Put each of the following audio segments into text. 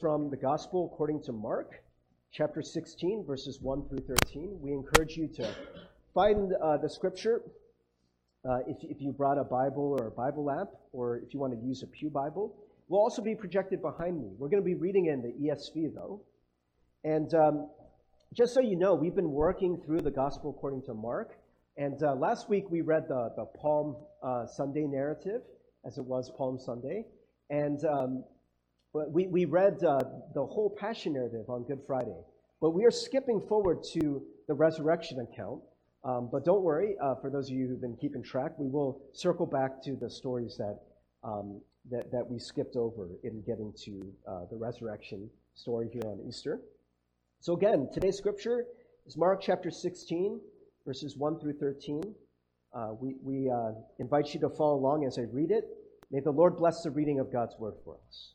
from the Gospel according to Mark, chapter 16, verses 1 through 13. We encourage you to find uh, the scripture uh, if, if you brought a Bible or a Bible app, or if you want to use a Pew Bible. Will also be projected behind me. We're going to be reading in the ESV, though. And um, just so you know, we've been working through the Gospel according to Mark. And uh, last week we read the, the Palm uh, Sunday narrative, as it was Palm Sunday. And um, we, we read uh, the whole Passion narrative on Good Friday, but we are skipping forward to the resurrection account. Um, but don't worry, uh, for those of you who've been keeping track, we will circle back to the stories that, um, that, that, we skipped over in getting to uh, the resurrection story here on Easter. So, again, today's scripture is Mark chapter 16, verses 1 through 13. Uh, we we uh, invite you to follow along as I read it. May the Lord bless the reading of God's word for us.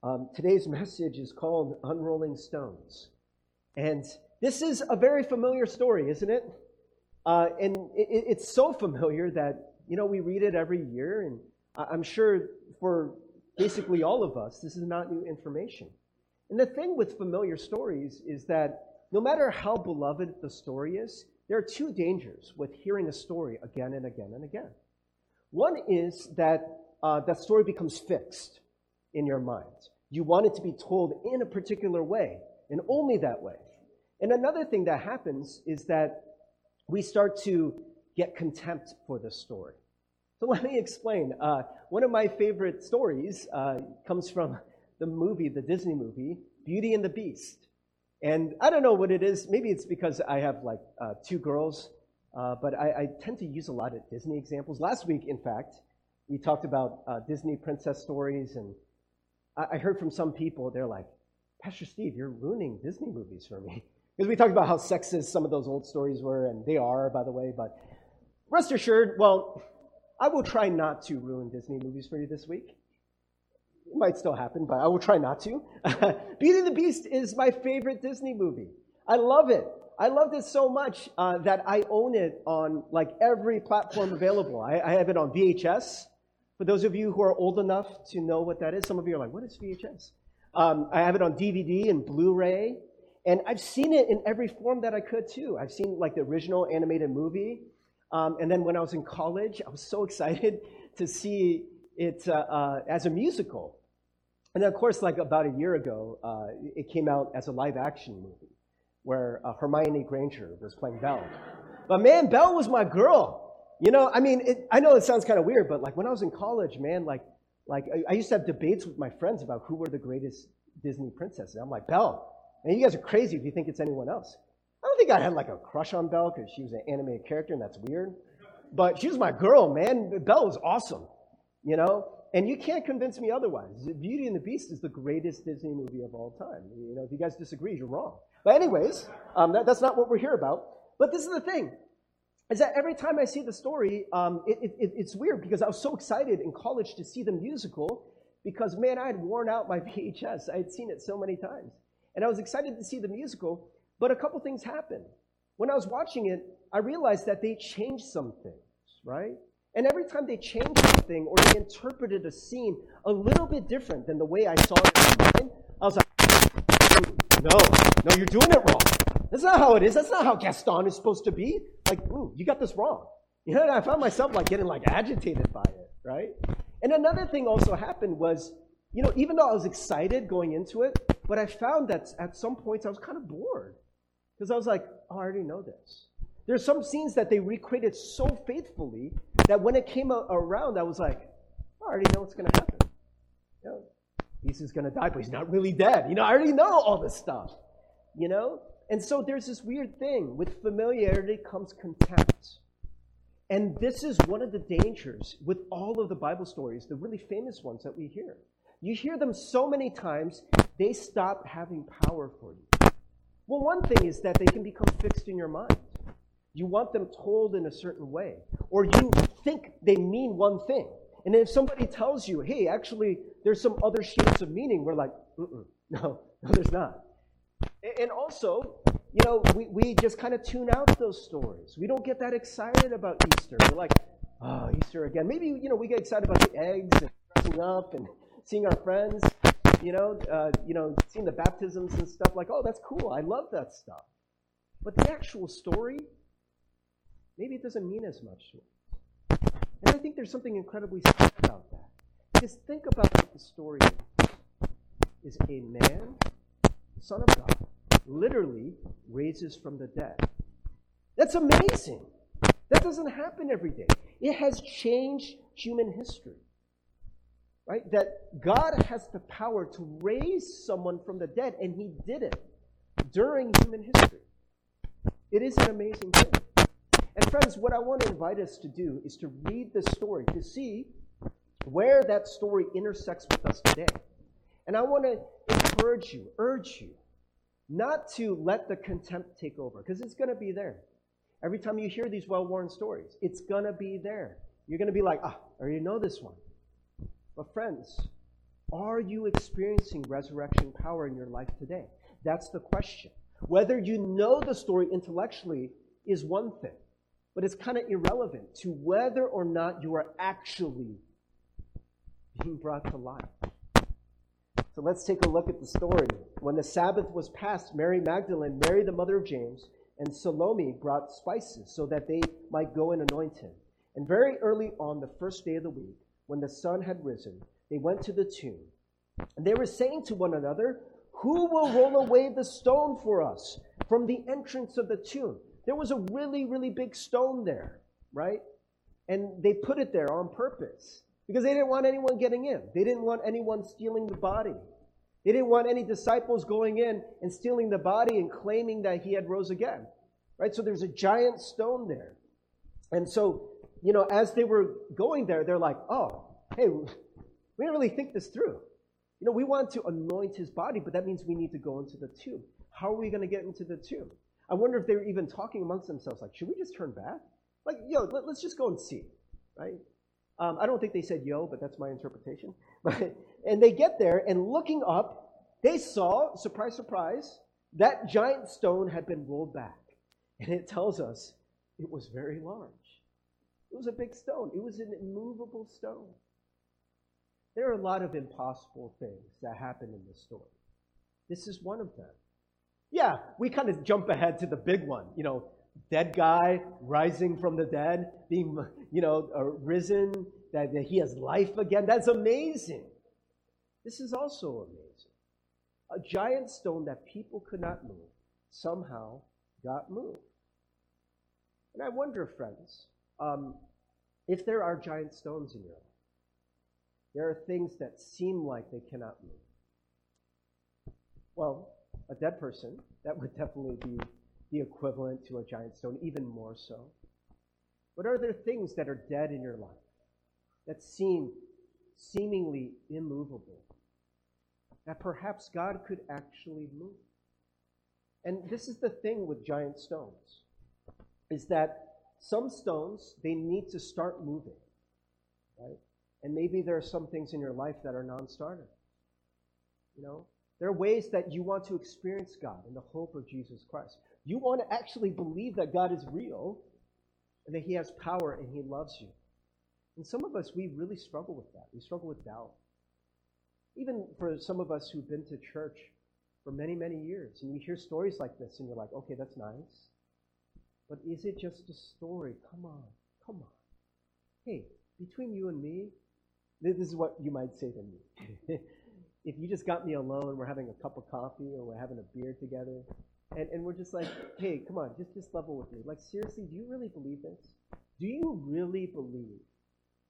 Um, today's message is called Unrolling Stones. And this is a very familiar story, isn't it? Uh, and it, it's so familiar that, you know, we read it every year. And I'm sure for basically all of us, this is not new information. And the thing with familiar stories is that no matter how beloved the story is, there are two dangers with hearing a story again and again and again. One is that uh, that story becomes fixed in your mind. You want it to be told in a particular way, and only that way. And another thing that happens is that we start to get contempt for the story. So let me explain. Uh, one of my favorite stories uh, comes from the movie, the Disney movie, Beauty and the Beast. And I don't know what it is. Maybe it's because I have like uh, two girls, uh, but I, I, tend to use a lot of Disney examples. Last week, in fact, we talked about uh, Disney princess stories and I heard from some people, they're like, Pastor Steve, you're ruining Disney movies for me. Because we talked about how sexist some of those old stories were, and they are, by the way, but rest assured, well, I will try not to ruin Disney movies for you this week. It might still happen, but I will try not to. Beauty and the Beast is my favorite Disney movie. I love it. I loved it so much uh, that I own it on like every platform available. I, I have it on VHS. For those of you who are old enough to know what that is, some of you are like, what is VHS? Um, I have it on DVD and Blu ray. And I've seen it in every form that I could too. I've seen like the original animated movie. Um, and then when I was in college, I was so excited to see it uh, uh, as a musical. And then, of course, like about a year ago, uh, it came out as a live action movie where uh, Hermione Granger was playing Belle. But man, Belle was my girl. You know, I mean, it, I know it sounds kind of weird, but like when I was in college, man, like, like I, I, used to have debates with my friends about who were the greatest Disney princesses. I'm like, Belle. And you guys are crazy if you think it's anyone else. I don't think I had like a crush on Belle because she was an animated character and that's weird. But she was my girl, man. Belle was awesome, you know? And you can't convince me otherwise. Beauty and the Beast is the greatest Disney movie of all time. You know, if you guys disagree, you're wrong. But anyways, um, that, that's not what we're here about. But this is the thing is that every time I see the story, um, it, it, it's weird because I was so excited in college to see the musical because, man, I had worn out my VHS. I had seen it so many times. And I was excited to see the musical, but a couple things happened. When I was watching it, I realized that they changed some things, right? And every time they changed something or they interpreted a scene a little bit different than the way I saw it in I was like, no, no, you're doing it wrong. That's not how it is. That's not how Gaston is supposed to be. Like, ooh, you got this wrong. You know, and I found myself like getting like agitated by it, right? And another thing also happened was, you know, even though I was excited going into it, but I found that at some points I was kind of bored. Because I was like, oh, I already know this. There's some scenes that they recreated so faithfully that when it came around, I was like, I already know what's going to happen. You know, he's going to die, but he's not really dead. You know, I already know all this stuff. You know? And so there's this weird thing. With familiarity comes contempt. And this is one of the dangers with all of the Bible stories, the really famous ones that we hear. You hear them so many times, they stop having power for you. Well, one thing is that they can become fixed in your mind. You want them told in a certain way, or you think they mean one thing. And if somebody tells you, hey, actually, there's some other shades of meaning, we're like, no, no, there's not. And also, you know, we, we just kind of tune out those stories. We don't get that excited about Easter. We're like, oh, Easter again. Maybe, you know, we get excited about the eggs and dressing up and seeing our friends, you know, uh, you know, seeing the baptisms and stuff like, oh, that's cool. I love that stuff. But the actual story, maybe it doesn't mean as much to us. And I think there's something incredibly sad about that. Just think about what the story is. Is a man, Son of God, literally raises from the dead. That's amazing. That doesn't happen every day. It has changed human history. Right? That God has the power to raise someone from the dead, and He did it during human history. It is an amazing thing. And friends, what I want to invite us to do is to read the story to see where that story intersects with us today. And I want to encourage you, urge you, not to let the contempt take over, because it's going to be there. Every time you hear these well worn stories, it's going to be there. You're going to be like, ah, I already know this one. But, friends, are you experiencing resurrection power in your life today? That's the question. Whether you know the story intellectually is one thing, but it's kind of irrelevant to whether or not you are actually being brought to life. So let's take a look at the story. When the Sabbath was passed, Mary Magdalene, Mary the mother of James, and Salome brought spices so that they might go and anoint him. And very early on the first day of the week, when the sun had risen, they went to the tomb. And they were saying to one another, Who will roll away the stone for us from the entrance of the tomb? There was a really, really big stone there, right? And they put it there on purpose because they didn't want anyone getting in. They didn't want anyone stealing the body. They didn't want any disciples going in and stealing the body and claiming that he had rose again. Right? So there's a giant stone there. And so, you know, as they were going there, they're like, oh, hey, we didn't really think this through. You know, we want to anoint his body, but that means we need to go into the tomb. How are we going to get into the tomb? I wonder if they were even talking amongst themselves, like, should we just turn back? Like, yo, let, us just go and see, right? Um, I don't think they said yo, but that's my interpretation. And they get there, and looking up, they saw, surprise, surprise, that giant stone had been rolled back. And it tells us it was very large. It was a big stone, it was an immovable stone. There are a lot of impossible things that happen in this story. This is one of them. Yeah, we kind of jump ahead to the big one. You know, dead guy rising from the dead, being, you know, uh, risen, that, that he has life again. That's amazing. This is also amazing. A giant stone that people could not move somehow got moved. And I wonder, friends, um, if there are giant stones in your life, there are things that seem like they cannot move. Well, a dead person, that would definitely be the equivalent to a giant stone, even more so. But are there things that are dead in your life that seem seemingly immovable that perhaps God could actually move? And this is the thing with giant stones is that some stones they need to start moving right And maybe there are some things in your life that are non starter. You know, there are ways that you want to experience God in the hope of Jesus Christ. You want to actually believe that God is real and that He has power and He loves you. And some of us, we really struggle with that. We struggle with doubt. Even for some of us who've been to church for many, many years, and you hear stories like this, and you're like, okay, that's nice. But is it just a story? Come on, come on. Hey, between you and me, this is what you might say to me. if you just got me alone, we're having a cup of coffee or we're having a beer together, and, and we're just like, hey, come on, just, just level with me. Like, seriously, do you really believe this? Do you really believe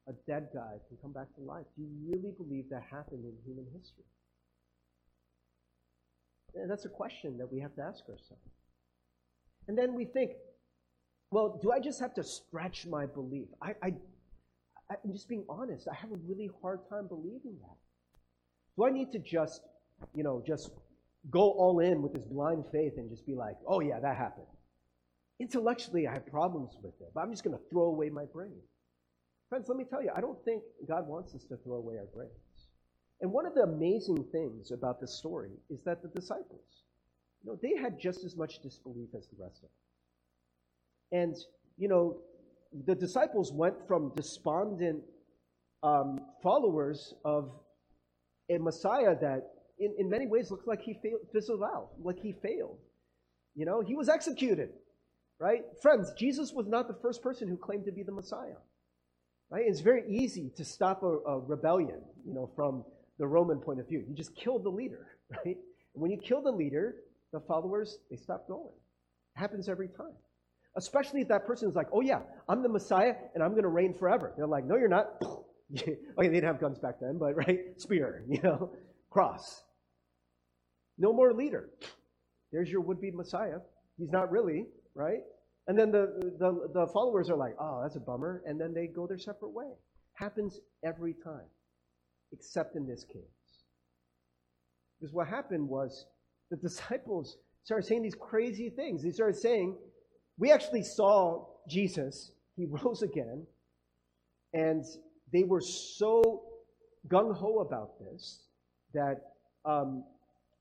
a dead guy can come back to life? Do you really believe that happened in human history? And that's a question that we have to ask ourselves. And then we think, well, do I just have to stretch my belief? I, I, I'm just being honest. I have a really hard time believing that. Do I need to just, you know, just go all in with this blind faith and just be like, oh, yeah, that happened? Intellectually, I have problems with it, but I'm just going to throw away my brain. Friends, let me tell you, I don't think God wants us to throw away our brains. And one of the amazing things about this story is that the disciples, you know, they had just as much disbelief as the rest of us. And, you know, the disciples went from despondent um, followers of a Messiah that, in, in many ways, looks like he failed, fizzled out, like he failed. You know, he was executed, right? Friends, Jesus was not the first person who claimed to be the Messiah, right? It's very easy to stop a, a rebellion, you know, from the Roman point of view. You just kill the leader, right? And when you kill the leader, the followers, they stop going. It happens every time. Especially if that person is like, oh yeah, I'm the Messiah and I'm going to reign forever. They're like, no, you're not. okay, they didn't have guns back then, but right? Spear, you know, cross. No more leader. There's your would be Messiah. He's not really, right? And then the, the, the followers are like, oh, that's a bummer. And then they go their separate way. Happens every time, except in this case. Because what happened was the disciples started saying these crazy things. They started saying, we actually saw Jesus, he rose again, and they were so gung ho about this that, um,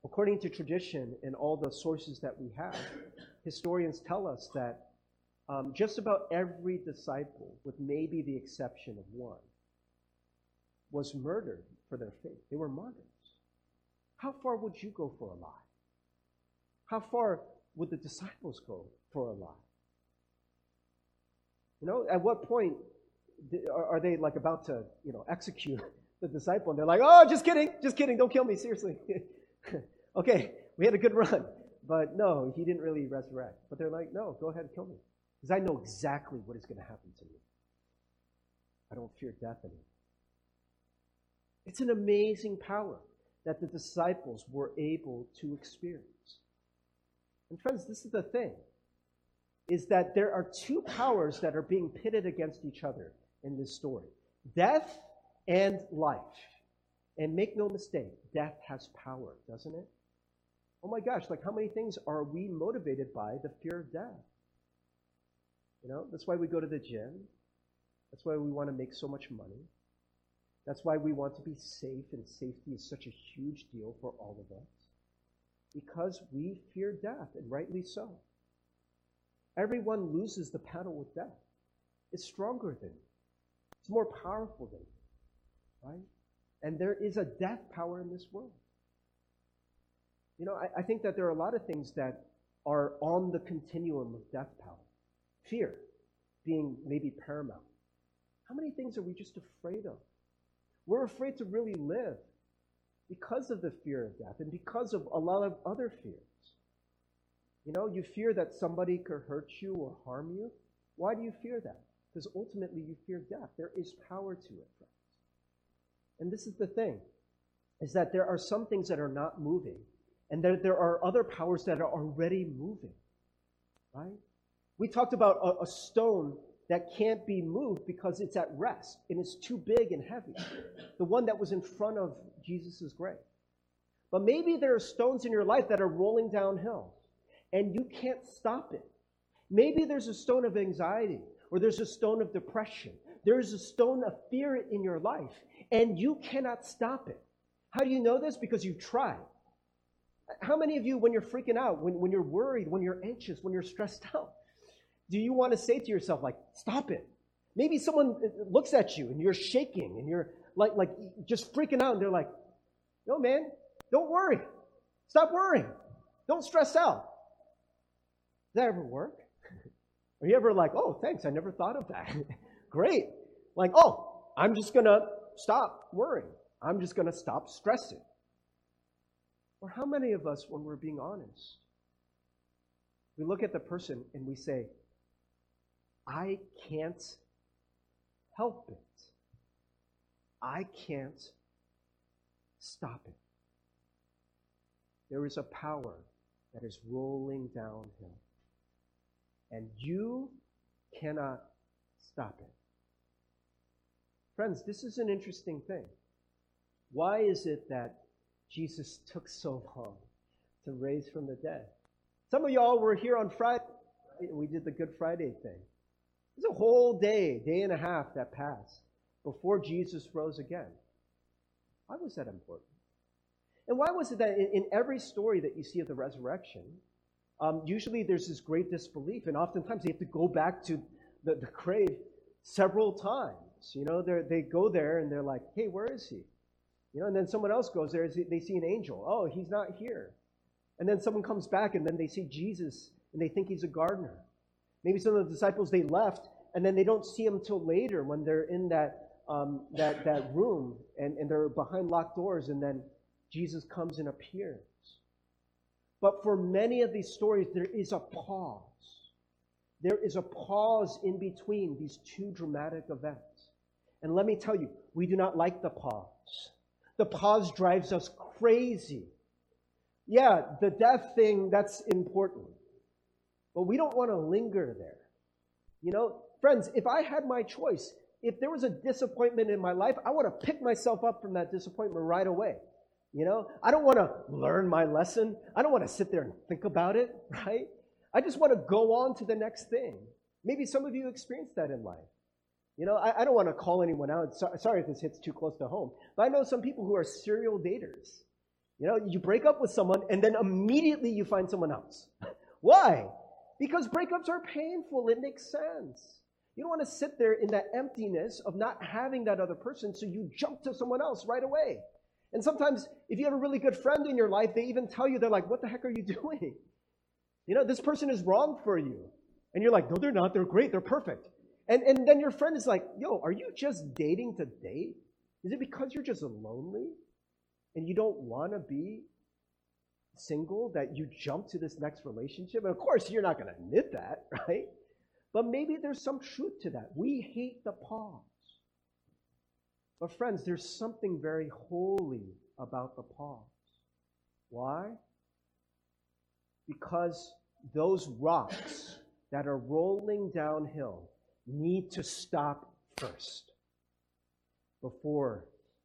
according to tradition and all the sources that we have, historians tell us that um, just about every disciple, with maybe the exception of one, was murdered for their faith. They were martyrs. How far would you go for a lie? How far would the disciples go for a lie? You know, at what point are they like about to, you know, execute the disciple? And they're like, oh, just kidding, just kidding, don't kill me, seriously. okay, we had a good run. But no, he didn't really resurrect. But they're like, no, go ahead and kill me. Because I know exactly what is going to happen to me. I don't fear death anymore. It's an amazing power that the disciples were able to experience. And friends, this is the thing is that there are two powers that are being pitted against each other in this story death and life. And make no mistake, death has power, doesn't it? Oh my gosh, like how many things are we motivated by the fear of death? You know, that's why we go to the gym. That's why we want to make so much money. That's why we want to be safe, and safety is such a huge deal for all of us. Because we fear death, and rightly so. Everyone loses the battle with death. It's stronger than you. It's more powerful than you. Right? And there is a death power in this world. You know, I, I think that there are a lot of things that are on the continuum of death power. Fear being maybe paramount. How many things are we just afraid of? We're afraid to really live because of the fear of death and because of a lot of other fears. You know, you fear that somebody could hurt you or harm you. Why do you fear that? Because ultimately you fear death. There is power to it, friends. And this is the thing, is that there are some things that are not moving, and there, there are other powers that are already moving. Right? We talked about a, a stone that can't be moved because it's at rest and it's too big and heavy. The one that was in front of Jesus' grave. But maybe there are stones in your life that are rolling downhill and you can't stop it. Maybe there's a stone of anxiety or there's a stone of depression. There is a stone of fear in your life, and you cannot stop it. How do you know this? Because you've tried. How many of you, when you're freaking out, when, when you're worried, when you're anxious, when you're stressed out, do you want to say to yourself, like, stop it? Maybe someone uh, looks at you and you're shaking and you're like, like just freaking out, and they're like, no, man, don't worry. Stop worrying. Don't stress out. Does that ever work? Are you ever like, oh, thanks, I never thought of that? Great. Like, oh, I'm just going to stop worrying. I'm just going to stop stressing. Or how many of us, when we're being honest, we look at the person and we say, I can't help it. I can't stop it. There is a power that is rolling downhill, and you cannot stop it. Friends, this is an interesting thing. Why is it that Jesus took so long to raise from the dead? Some of y'all were here on Friday. We did the Good Friday thing. It's a whole day, day and a half that passed before Jesus rose again. Why was that important? And why was it that in, in every story that you see of the resurrection, um, usually there's this great disbelief, and oftentimes they have to go back to the, the grave several times. You know, they go there and they're like, hey, where is he? You know, and then someone else goes there, they see an angel. Oh, he's not here. And then someone comes back and then they see Jesus and they think he's a gardener. Maybe some of the disciples they left and then they don't see him till later when they're in that um, that that room and, and they're behind locked doors and then Jesus comes and appears. But for many of these stories, there is a pause. There is a pause in between these two dramatic events. And let me tell you, we do not like the pause. The pause drives us crazy. Yeah, the death thing, that's important. But we don't want to linger there. You know, friends, if I had my choice, if there was a disappointment in my life, I want to pick myself up from that disappointment right away. You know, I don't want to learn my lesson. I don't want to sit there and think about it, right? I just want to go on to the next thing. Maybe some of you experienced that in life. You know, I, I don't want to call anyone out. So, sorry if this hits too close to home, but I know some people who are serial daters. You know, you break up with someone and then immediately you find someone else. Why? Because breakups are painful. It makes sense. You don't want to sit there in that emptiness of not having that other person, so you jump to someone else right away. And sometimes, if you have a really good friend in your life, they even tell you, they're like, What the heck are you doing? You know, this person is wrong for you. And you're like, No, they're not. They're great. They're perfect. And, and then your friend is like, Yo, are you just dating to date? Is it because you're just lonely and you don't want to be single that you jump to this next relationship? And of course, you're not going to admit that, right? But maybe there's some truth to that. We hate the pause. But, friends, there's something very holy about the pause. Why? Because those rocks that are rolling downhill need to stop first before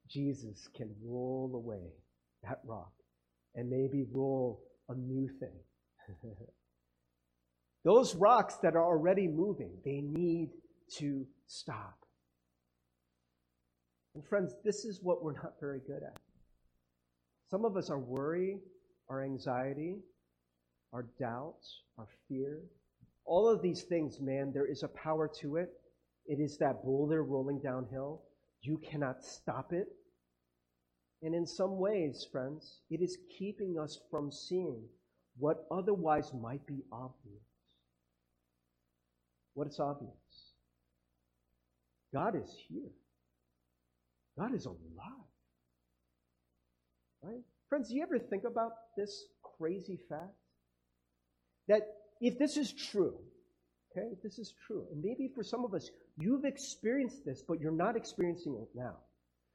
Jesus can roll away that rock and maybe roll a new thing. Those rocks that are already moving, they need to stop. And friends, this is what we're not very good at. Some of us are worry, our anxiety, our doubts, our fear. All of these things, man, there is a power to it. It is that boulder rolling downhill. You cannot stop it. And in some ways, friends, it is keeping us from seeing what otherwise might be obvious. What is obvious? God is here. God is alive. Right? Friends, do you ever think about this crazy fact? That if this is true, okay, if this is true, and maybe for some of us, you've experienced this, but you're not experiencing it now.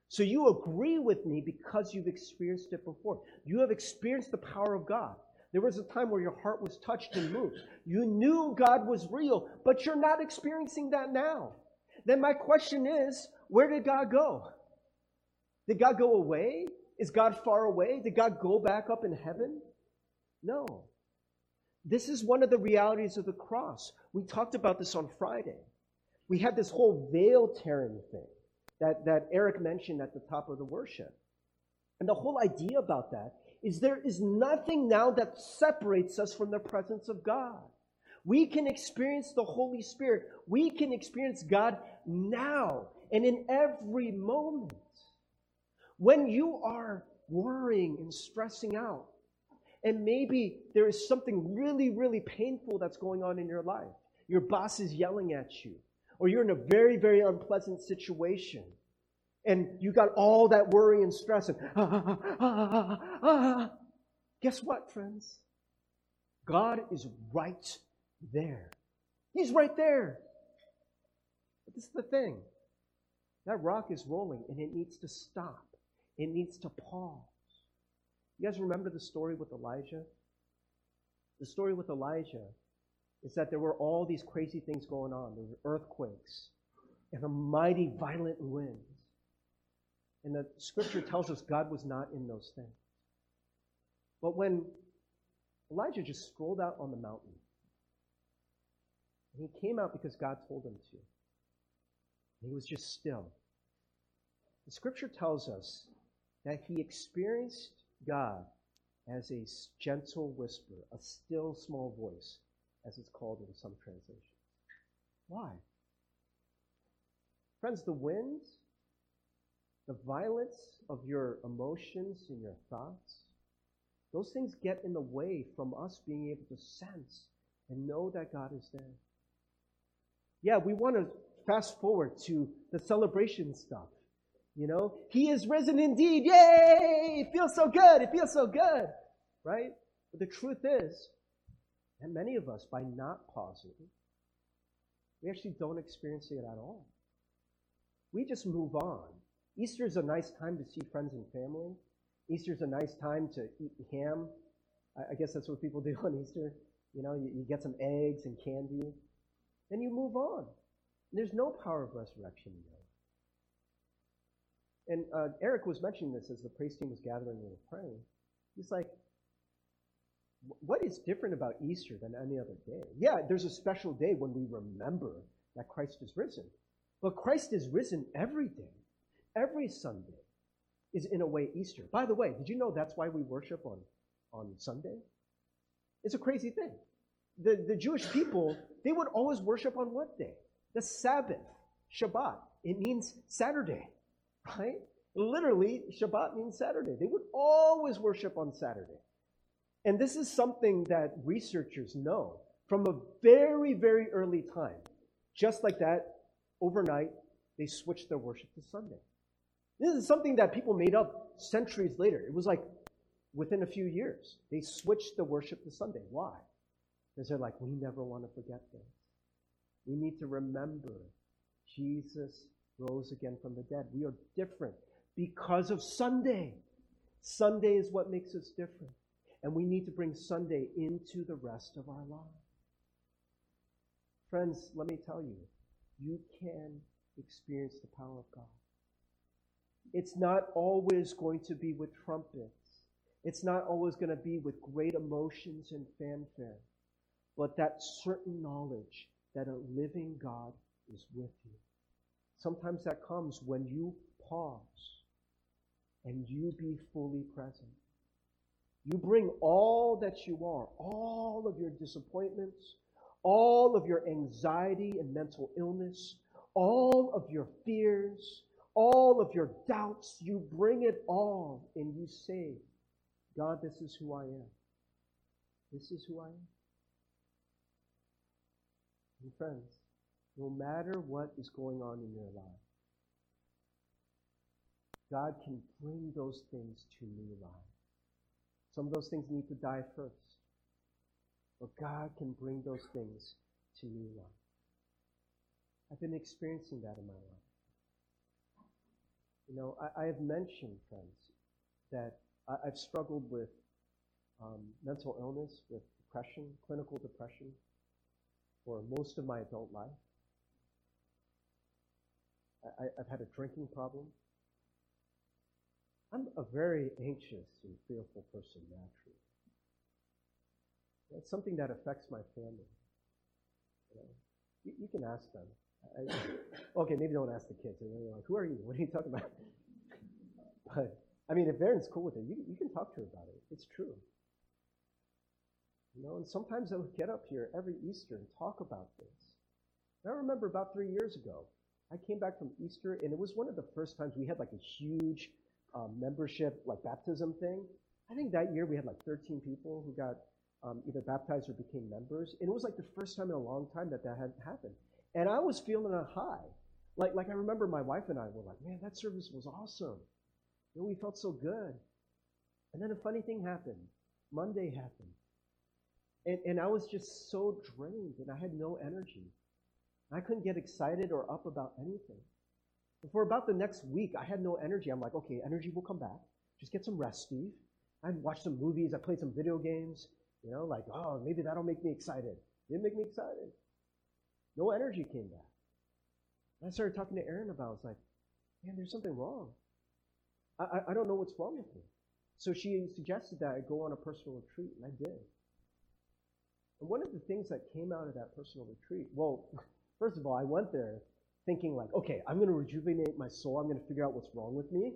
So you agree with me because you've experienced it before. You have experienced the power of God. There was a time where your heart was touched and moved. You knew God was real, but you're not experiencing that now. Then my question is, where did God go? Did God go away? Is God far away? Did God go back up in heaven? No. This is one of the realities of the cross. We talked about this on Friday. We had this whole veil tearing thing that, that Eric mentioned at the top of the worship. And the whole idea about that is there is nothing now that separates us from the presence of God. We can experience the Holy Spirit. We can experience God now and in every moment. When you are worrying and stressing out, and maybe there is something really, really painful that's going on in your life. Your boss is yelling at you, or you're in a very, very unpleasant situation. And you got all that worry and stress, and ah ah ah, ah, ah, ah, guess what, friends? God is right there. He's right there. But this is the thing that rock is rolling, and it needs to stop, it needs to pause. You guys remember the story with Elijah? The story with Elijah is that there were all these crazy things going on. There were earthquakes and a mighty violent winds. And the scripture tells us God was not in those things. But when Elijah just strolled out on the mountain, and he came out because God told him to, he was just still. The scripture tells us that he experienced God as a gentle whisper, a still small voice, as it's called in some translations. Why? Friends, the winds, the violence of your emotions and your thoughts, those things get in the way from us being able to sense and know that God is there. Yeah, we want to fast forward to the celebration stuff. You know, he is risen indeed. Yay! It feels so good. It feels so good. Right? But the truth is that many of us, by not pausing, we actually don't experience it at all. We just move on. Easter is a nice time to see friends and family. Easter is a nice time to eat ham. I, guess that's what people do on Easter. You know, you, you get some eggs and candy. Then you move on. There's no power of resurrection that. And uh, Eric was mentioning this as the praise team was gathering and praying. He's like, what is different about Easter than any other day? Yeah, there's a special day when we remember that Christ is risen. But Christ is risen every day. Every Sunday is in a way Easter. By the way, did you know that's why we worship on, on Sunday? It's a crazy thing. The, the Jewish people, they would always worship on what day? The Sabbath, Shabbat. It means Saturday right? Literally, Shabbat means Saturday. They would always worship on Saturday. And this is something that researchers know from a very, very early time. Just like that, overnight, they switched their worship to Sunday. This is something that people made up centuries later. It was like within a few years. They switched the worship to Sunday. Why? Because they're like, we never want to forget this. We need to remember Jesus rose again from the dead. We are different because of Sunday. Sunday is what makes us different. And we need to bring Sunday into the rest of our lives. Friends, let me tell you, you can experience the power of God. It's not always going to be with trumpets. It's not always going to be with great emotions and fanfare. But that certain knowledge that a living God is with you. Sometimes that comes when you pause and you be fully present. You bring all that you are, all of your disappointments, all of your anxiety and mental illness, all of your fears, all of your doubts. You bring it all and you say, God, this is who I am. This is who I am. And friends, no matter what is going on in your life. God can bring those things to new life. Some of those things need to die first. But God can bring those things to new life. I've been experiencing that in my life. You know, I, I have mentioned, friends, that I, have struggled with um, mental illness, with depression, clinical depression, for most of my adult life. I, have had a drinking problem. I'm a very anxious and fearful person naturally. It's something that affects my family. You, know, you, you can ask them. I, okay, maybe don't ask the kids. They're like, who are you? What are you talking about? But, I mean, if Erin's cool with it, you, you can talk to her about it. It's true. You know, and sometimes I would get up here every Easter and talk about this. And I remember about three years ago, I came back from Easter, and it was one of the first times we had like a huge um, membership, like baptism thing. I think that year we had like 13 people who got um, either baptized or became members. And it was like the first time in a long time that that had happened. And I was feeling a high. Like, like I remember my wife and I were like, man, that service was awesome. You know, we felt so good. And then a funny thing happened. Monday happened. And, and I was just so drained and I had no energy. I couldn't get excited or up about anything. And for about the next week, I had no energy. I'm like, okay, energy will come back. Just get some rest, Steve. I watched some movies. I played some video games. You know, like, oh, maybe that'll make me excited. Didn't make me excited. No energy came back. And I started talking to Erin about it. I was like, man, there's something wrong. I, I, I don't know what's wrong with me. So she suggested that I go on a personal retreat, and I did. And one of the things that came out of that personal retreat, well, first of all, I went there thinking like, okay, I'm going to rejuvenate my soul. I'm going to figure out what's wrong with me,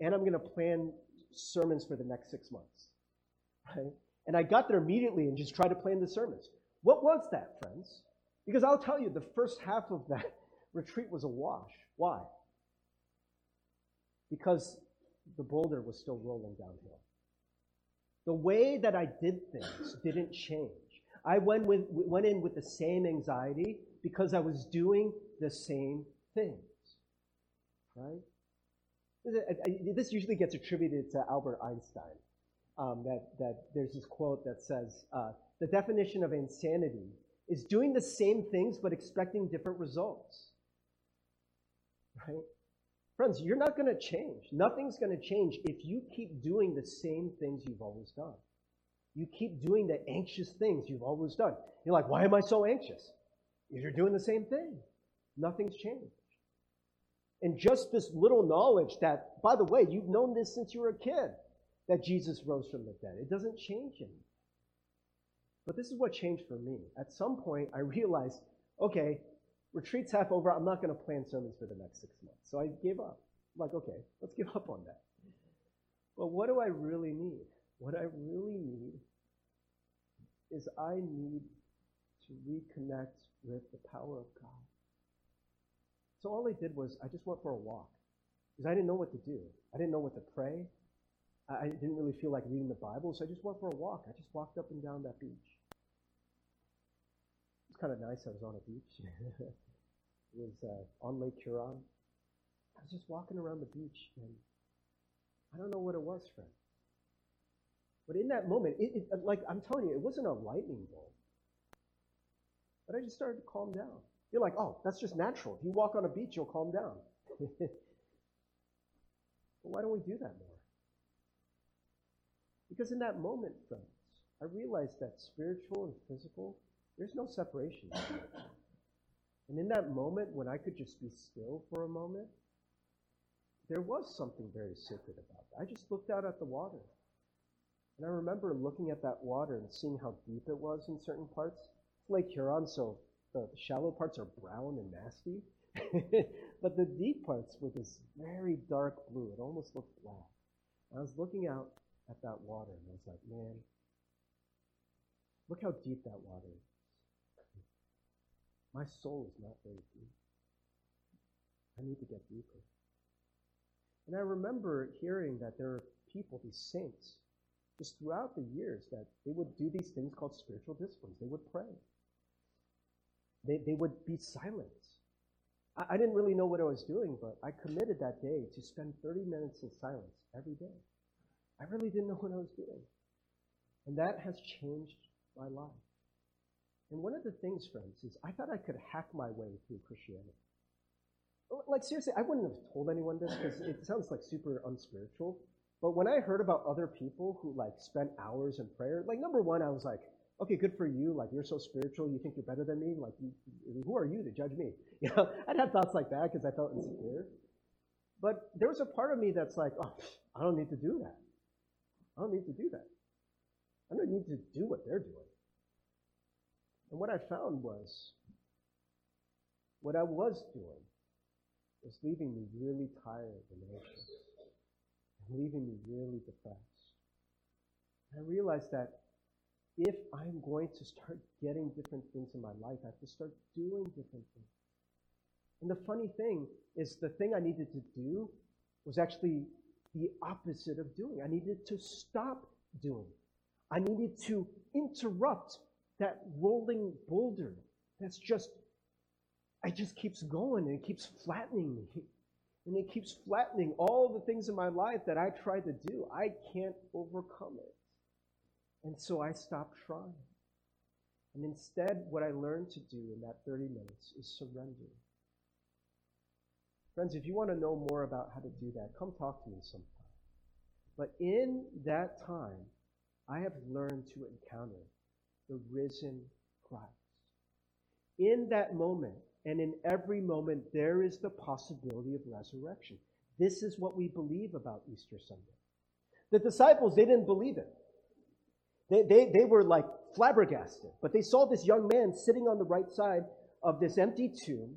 and I'm going to plan sermons for the next six months. Right? And I got there immediately and just tried to plan the sermons. What was that, friends? Because I'll tell you, the first half of that retreat was a wash. Why? Because the boulder was still rolling downhill. The way that I did things didn't change. I went, with, went in with the same anxiety because I was doing the same things. Right? This usually gets attributed to Albert Einstein. Um, that, that there's this quote that says, uh, the definition of insanity is doing the same things but expecting different results. Right? Friends, you're not going to change. Nothing's going to change if you keep doing the same things you've always done. You keep doing the anxious things you've always done. You're like, why am I so anxious? You're doing the same thing. Nothing's changed. And just this little knowledge that, by the way, you've known this since you were a kid, that Jesus rose from the dead. It doesn't change anything. But this is what changed for me. At some point, I realized, okay, retreat's half over. I'm not going to plan sermons for the next six months. So I gave up. I'm like, okay, let's give up on that. But what do I really need? What I really need is I need to reconnect with the power of God. So all I did was I just went for a walk because I didn't know what to do. I didn't know what to pray. I didn't really feel like reading the Bible, so I just went for a walk. I just walked up and down that beach. It was kind of nice. I was on a beach. it was uh, on Lake Huron. I was just walking around the beach, and I don't know what it was, friend. But in that moment, it, it, like I'm telling you, it wasn't a lightning bolt. But I just started to calm down. You're like, oh, that's just natural. If you walk on a beach, you'll calm down. but why don't we do that more? Because in that moment, friends, I realized that spiritual and physical, there's no separation. and in that moment, when I could just be still for a moment, there was something very sacred about it. I just looked out at the water. And I remember looking at that water and seeing how deep it was in certain parts. Lake Huron, so the shallow parts are brown and nasty. but the deep parts were this very dark blue. It almost looked black. I was looking out at that water and I was like, man, look how deep that water is. My soul is not very deep. I need to get deeper. And I remember hearing that there are people, these saints, just throughout the years, that they would do these things called spiritual disciplines. They would pray. They, they would be silent. I, I didn't really know what I was doing, but I committed that day to spend 30 minutes in silence every day. I really didn't know what I was doing. And that has changed my life. And one of the things, friends, is I thought I could hack my way through Christianity. Oh, like, seriously, I wouldn't have told anyone this because it sounds like super unspiritual. But when I heard about other people who, like, spent hours in prayer, like, number one, I was like, okay, good for you. Like, you're so spiritual. You think you're better than me. Like, who are you to judge me? You know, I'd have thoughts like that because I felt insecure. But there was a part of me that's like, oh, I don't need to do that. I don't need to do that. I don't need to do what they're doing. And what I found was what I was doing was leaving me really tired and anxious, and leaving me really depressed. And I realized that if I'm going to start getting different things in my life, I have to start doing different things. And the funny thing is, the thing I needed to do was actually the opposite of doing. I needed to stop doing. I needed to interrupt that rolling boulder that's just, it just keeps going and it keeps flattening me. And it keeps flattening all the things in my life that I tried to do. I can't overcome it. And so I stopped trying. And instead, what I learned to do in that 30 minutes is surrender. Friends, if you want to know more about how to do that, come talk to me sometime. But in that time, I have learned to encounter the risen Christ. In that moment, and in every moment, there is the possibility of resurrection. This is what we believe about Easter Sunday. The disciples, they didn't believe it. They, they, they were like flabbergasted, but they saw this young man sitting on the right side of this empty tomb,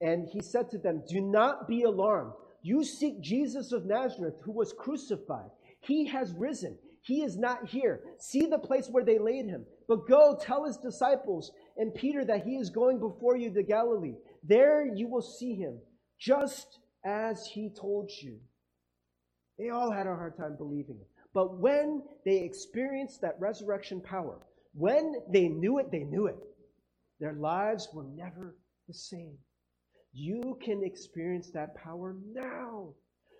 and he said to them, Do not be alarmed. You seek Jesus of Nazareth who was crucified. He has risen. He is not here. See the place where they laid him. But go tell his disciples and Peter that he is going before you to Galilee. There you will see him, just as he told you. They all had a hard time believing it. But when they experienced that resurrection power, when they knew it, they knew it. Their lives were never the same. You can experience that power now.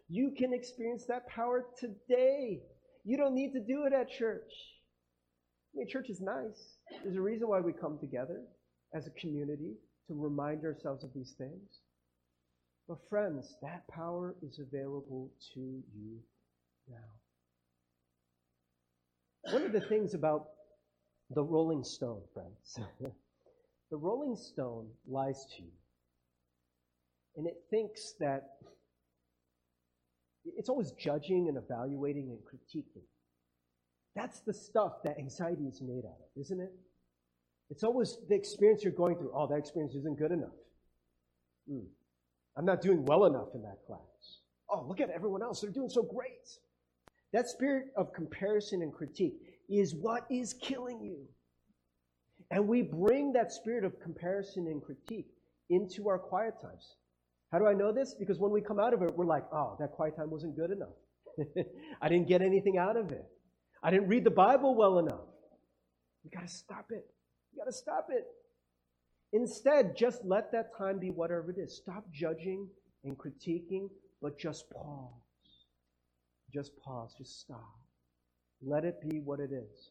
You can experience that power today. You don't need to do it at church. I mean, church is nice. There's a reason why we come together as a community to remind ourselves of these things. But, friends, that power is available to you now. One of the things about the Rolling Stone, friends, the Rolling Stone lies to you. And it thinks that it's always judging and evaluating and critiquing. That's the stuff that anxiety is made out of, isn't it? It's always the experience you're going through. Oh, that experience isn't good enough. Mm. I'm not doing well enough in that class. Oh, look at everyone else. They're doing so great. That spirit of comparison and critique is what is killing you. And we bring that spirit of comparison and critique into our quiet times. How do I know this? Because when we come out of it, we're like, oh, that quiet time wasn't good enough. I didn't get anything out of it. I didn't read the Bible well enough. You got to stop it. You got to stop it. Instead, just let that time be whatever it is. Stop judging and critiquing, but just pause. Just pause. Just stop. Let it be what it is.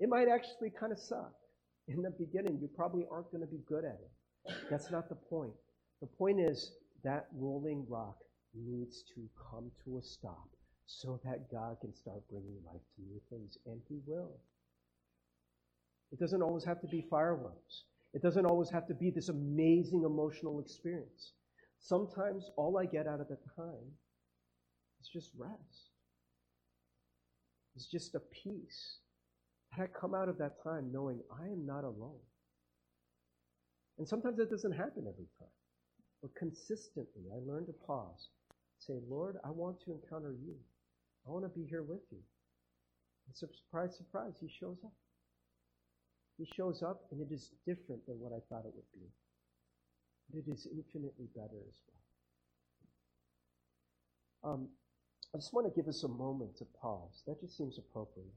It might actually kind of suck. In the beginning, you probably aren't going to be good at it. That's not the point. The point is that rolling rock needs to come to a stop so that God can start bringing life to new things, and He will. It doesn't always have to be fireworks. It doesn't always have to be this amazing emotional experience. Sometimes all I get out of the time is just rest. It's just a peace. And I come out of that time knowing I am not alone. And sometimes it doesn't happen every time. But consistently, I learn to pause. Say, Lord, I want to encounter you. I want to be here with you. And surprise, surprise, he shows up. He shows up, and it is different than what I thought it would be. But it is infinitely better as well. Um, I just want to give us a moment to pause. That just seems appropriate.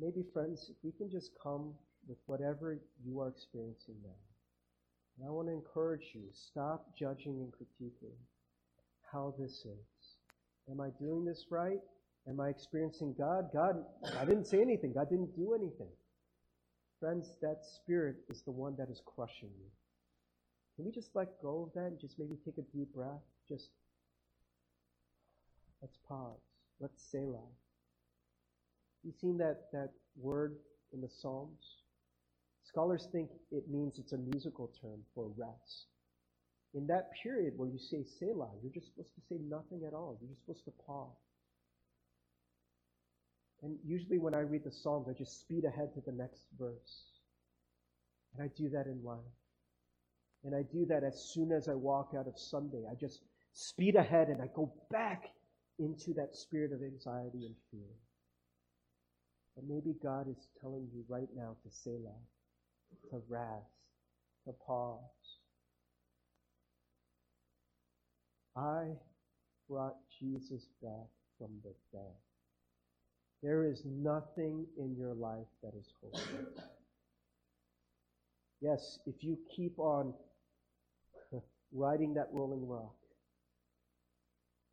Maybe, friends, if we can just come with whatever you are experiencing now. And I want to encourage you stop judging and critiquing how this is. Am I doing this right? Am I experiencing God? God, I didn't say anything. God didn't do anything. Friends, that spirit is the one that is crushing you. Can we just let go of that and just maybe take a deep breath? Just let's pause. Let's Selah. You seen that, that word in the Psalms? Scholars think it means it's a musical term for rest. In that period where you say Selah, you're just supposed to say nothing at all. You're just supposed to pause. And usually when I read the Psalms, I just speed ahead to the next verse. And I do that in life. And I do that as soon as I walk out of Sunday. I just speed ahead and I go back into that spirit of anxiety and fear. And maybe God is telling you right now to Selah, to rest, to pause. I brought Jesus back from the dead. There is nothing in your life that is hopeless. Yes, if you keep on riding that rolling rock,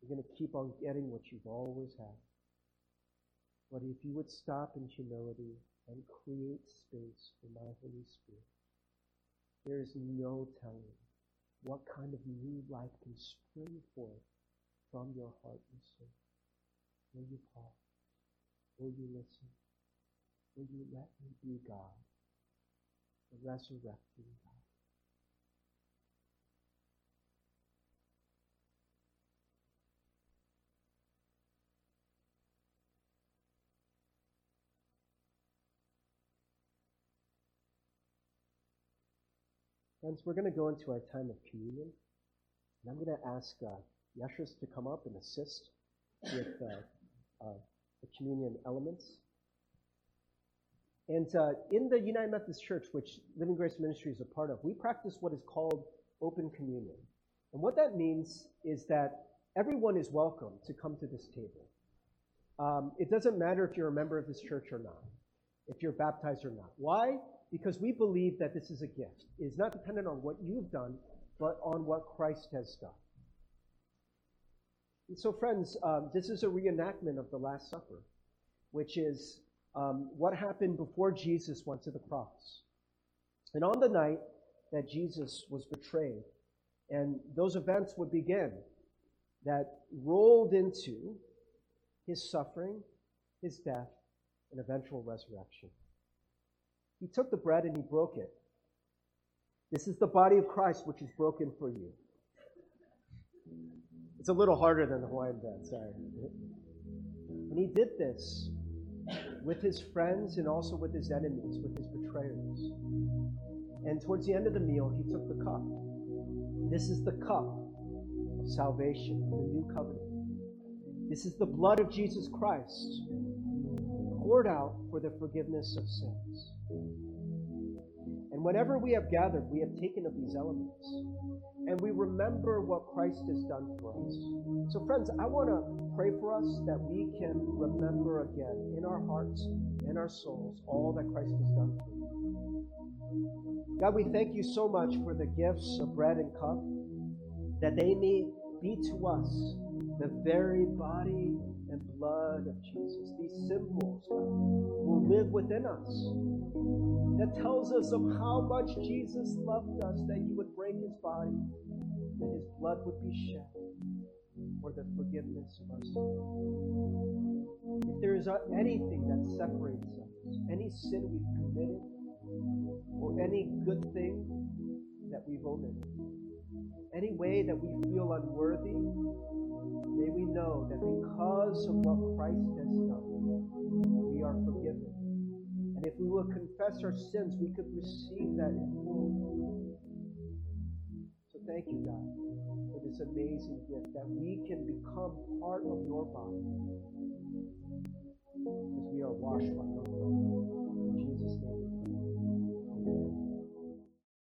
you're going to keep on getting what you've always had. But if you would stop in humility and create space for my Holy Spirit, there is no telling what kind of new life can spring forth from your heart and soul. Will you pause? Will you listen? Will you let me be God, the resurrecting God? Friends, we're going to go into our time of communion. And I'm going to ask uh, to come up and assist with uh, uh, the communion elements. And uh, in the United Methodist Church, which Living Grace Ministry is a part of, we practice what is called open communion. And what that means is that everyone is welcome to come to this table. Um, it doesn't matter if you're a member of this church or not, if you're baptized or not. Why? Because we believe that this is a gift. It is not dependent on what you've done, but on what Christ has done. And so, friends, um, this is a reenactment of the Last Supper, which is um, what happened before Jesus went to the cross. And on the night that Jesus was betrayed, and those events would begin that rolled into his suffering, his death, and eventual resurrection. He took the bread and he broke it. This is the body of Christ which is broken for you. It's a little harder than the Hawaiian dance, sorry. And he did this with his friends and also with his enemies, with his betrayers. And towards the end of the meal, he took the cup. This is the cup of salvation, the new covenant. This is the blood of Jesus Christ poured out for the forgiveness of sins. And whenever we have gathered, we have taken of these elements. And we remember what Christ has done for us. So, friends, I want to pray for us that we can remember again in our hearts, in our souls, all that Christ has done for us. God, we thank you so much for the gifts of bread and cup, that they may be to us the very body and blood of Jesus. These symbols, God, will live within us. That tells us of how much Jesus loved us, that he would break his body, that his blood would be shed for the forgiveness of sins. If there is anything that separates us, any sin we've committed, or any good thing that we've omitted, any way that we feel unworthy, may we know that because of what Christ has done, we are forgiven. And if we will confess our sins, we could receive that in full. So thank you, God, for this amazing gift that we can become part of your body because we are washed by your